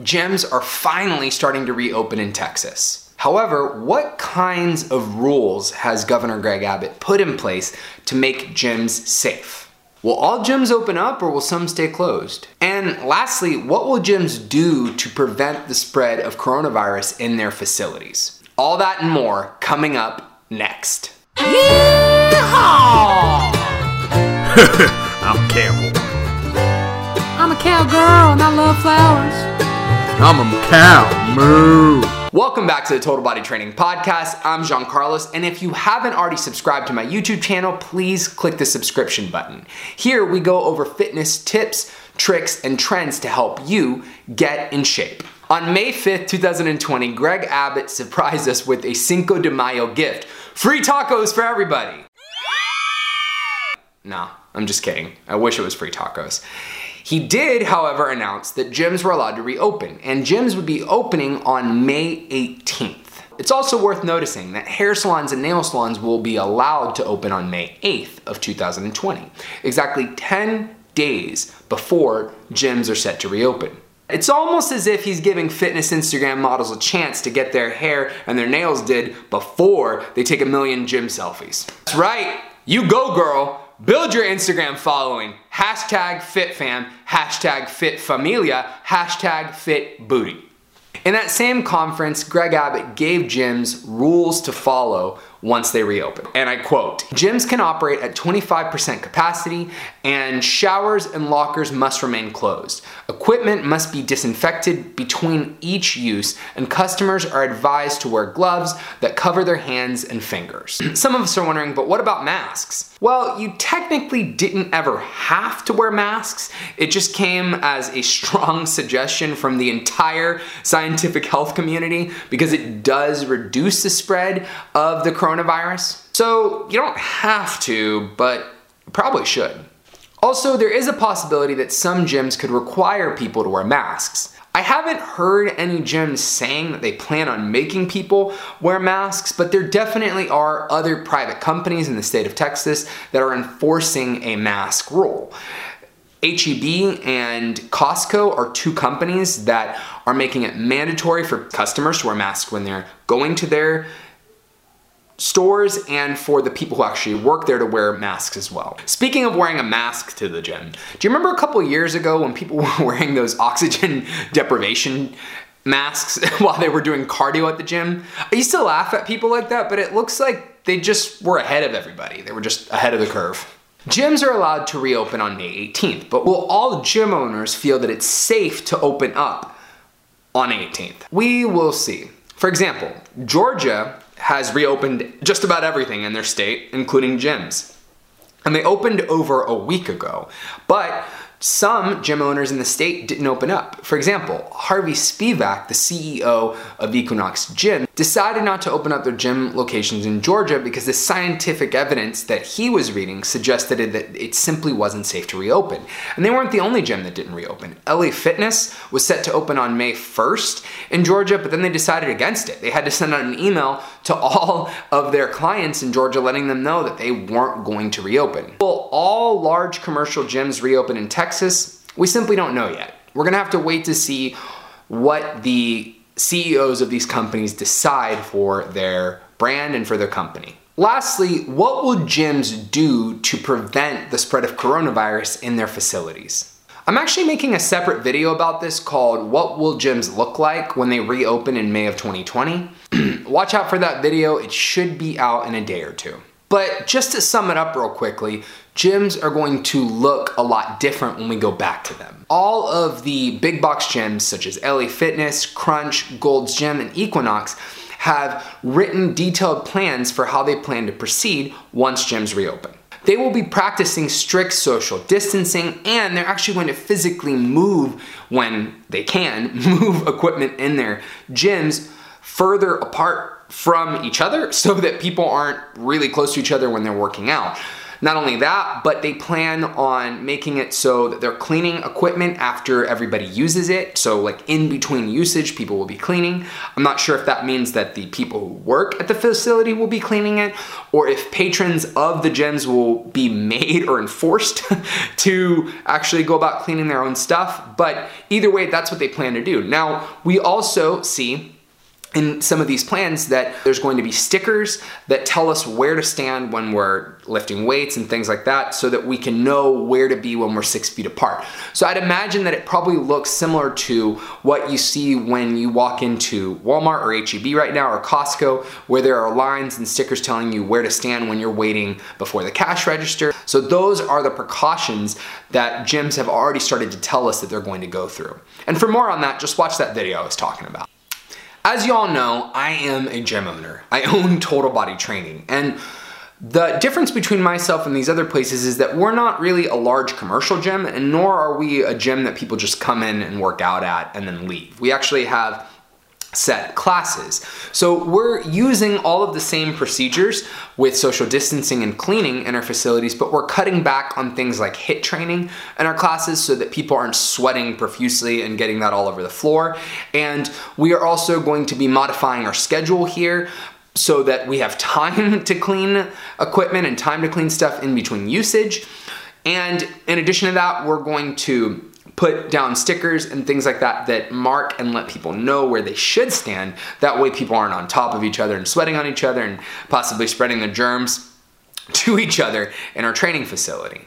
gyms are finally starting to reopen in Texas. However, what kinds of rules has Governor Greg Abbott put in place to make gyms safe? Will all gyms open up or will some stay closed? And lastly, what will gyms do to prevent the spread of coronavirus in their facilities? All that and more coming up next. I'm a cowboy. I'm a cowgirl and I love flowers. I'm a cow. Moo. Welcome back to the Total Body Training Podcast. I'm Jean Carlos, and if you haven't already subscribed to my YouTube channel, please click the subscription button. Here we go over fitness tips, tricks, and trends to help you get in shape. On May 5th, 2020, Greg Abbott surprised us with a Cinco de Mayo gift free tacos for everybody. Nah, I'm just kidding. I wish it was free tacos. He did, however, announce that gyms were allowed to reopen, and gyms would be opening on May 18th. It's also worth noticing that hair salons and nail salons will be allowed to open on May 8th of 2020, exactly 10 days before gyms are set to reopen. It's almost as if he's giving fitness Instagram models a chance to get their hair and their nails did before they take a million gym selfies. That's right, you go girl, Build your Instagram following. Hashtag FitFam, hashtag FitFamilia, hashtag FitBooty. In that same conference, Greg Abbott gave gyms rules to follow once they reopen. And I quote Gyms can operate at 25% capacity, and showers and lockers must remain closed. Equipment must be disinfected between each use, and customers are advised to wear gloves that cover their hands and fingers. Some of us are wondering, but what about masks? Well, you technically didn't ever have to wear masks. It just came as a strong suggestion from the entire scientific health community because it does reduce the spread of the coronavirus. So you don't have to, but probably should. Also, there is a possibility that some gyms could require people to wear masks. I haven't heard any gyms saying that they plan on making people wear masks, but there definitely are other private companies in the state of Texas that are enforcing a mask rule. HEB and Costco are two companies that are making it mandatory for customers to wear masks when they're going to their stores and for the people who actually work there to wear masks as well. Speaking of wearing a mask to the gym, do you remember a couple years ago when people were wearing those oxygen deprivation masks while they were doing cardio at the gym? I used to laugh at people like that, but it looks like they just were ahead of everybody. They were just ahead of the curve. Gyms are allowed to reopen on May 18th, but will all gym owners feel that it's safe to open up on 18th? We will see. For example, Georgia has reopened just about everything in their state, including gyms. And they opened over a week ago. But some gym owners in the state didn't open up. For example, Harvey Spivak, the CEO of Equinox Gym, decided not to open up their gym locations in Georgia because the scientific evidence that he was reading suggested that it simply wasn't safe to reopen. And they weren't the only gym that didn't reopen. LA Fitness was set to open on May 1st in Georgia, but then they decided against it. They had to send out an email to all of their clients in Georgia letting them know that they weren't going to reopen. Will all large commercial gyms reopen in Texas? We simply don't know yet. We're gonna have to wait to see what the CEOs of these companies decide for their brand and for their company. Lastly, what will gyms do to prevent the spread of coronavirus in their facilities? I'm actually making a separate video about this called What Will Gyms Look Like When They Reopen in May of 2020. Watch out for that video, it should be out in a day or two. But just to sum it up real quickly, gyms are going to look a lot different when we go back to them. All of the big box gyms such as LA Fitness, Crunch, Gold's Gym, and Equinox have written detailed plans for how they plan to proceed once gyms reopen. They will be practicing strict social distancing and they're actually going to physically move when they can, move equipment in their gyms further apart from each other so that people aren't really close to each other when they're working out. Not only that, but they plan on making it so that they're cleaning equipment after everybody uses it. So like in between usage, people will be cleaning. I'm not sure if that means that the people who work at the facility will be cleaning it or if patrons of the gyms will be made or enforced to actually go about cleaning their own stuff. But either way, that's what they plan to do. Now, we also see in some of these plans that there's going to be stickers that tell us where to stand when we're lifting weights and things like that so that we can know where to be when we're six feet apart. So I'd imagine that it probably looks similar to what you see when you walk into Walmart or HEB right now or Costco where there are lines and stickers telling you where to stand when you're waiting before the cash register. So those are the precautions that gyms have already started to tell us that they're going to go through. And for more on that, just watch that video I was talking about. As you all know, I am a gym owner. I own Total Body Training. And the difference between myself and these other places is that we're not really a large commercial gym, and nor are we a gym that people just come in and work out at and then leave. We actually have set classes. So we're using all of the same procedures with social distancing and cleaning in our facilities, but we're cutting back on things like HIIT training in our classes so that people aren't sweating profusely and getting that all over the floor. And we are also going to be modifying our schedule here so that we have time to clean equipment and time to clean stuff in between usage. And in addition to that, we're going to put down stickers and things like that that mark and let people know where they should stand. That way people aren't on top of each other and sweating on each other and possibly spreading the germs to each other in our training facility.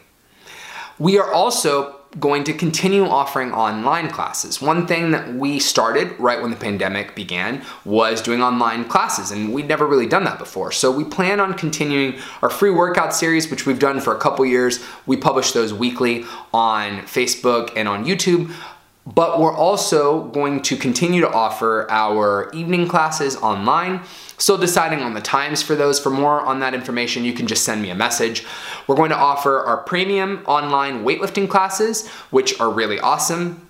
We are also going to continue offering online classes. One thing that we started right when the pandemic began was doing online classes, and we'd never really done that before. So we plan on continuing our free workout series, which we've done for a couple years. We publish those weekly on Facebook and on YouTube. But we're also going to continue to offer our evening classes online. Still deciding on the times for those. For more on that information, you can just send me a message. We're going to offer our premium online weightlifting classes, which are really awesome.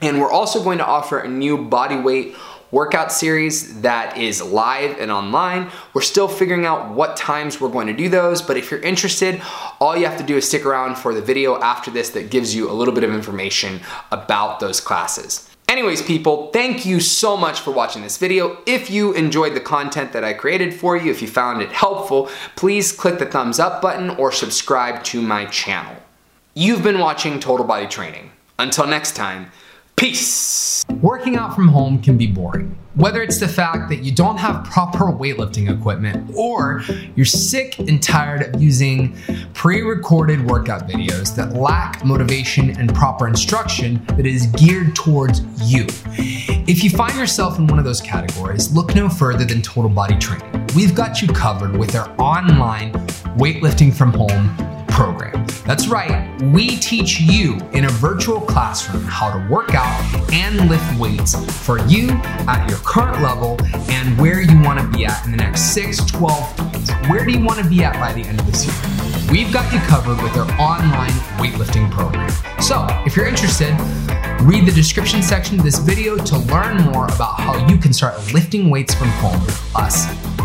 And we're also going to offer a new body weight workout series that is live and online. We're still figuring out what times we're going to do those, but if you're interested, all you have to do is stick around for the video after this that gives you a little bit of information about those classes. Anyways, people, thank you so much for watching this video. If you enjoyed the content that I created for you, if you found it helpful, please click the thumbs up button or subscribe to my channel. You've been watching Total Body Training. Until next time, peace! Working out from home can be boring. Whether it's the fact that you don't have proper weightlifting equipment or you're sick and tired of using pre recorded workout videos that lack motivation and proper instruction that is geared towards you. If you find yourself in one of those categories, look no further than Total Body Training. We've got you covered with our online weightlifting from home program. That's right, we teach you in a virtual classroom how to work out and lift weights for you at your current level and where you want to be at in the next 6, 12 months. Where do you want to be at by the end of this year? We've got you covered with our online weightlifting program. So, if you're interested, read the description section of this video to learn more about how you can start lifting weights from home with us.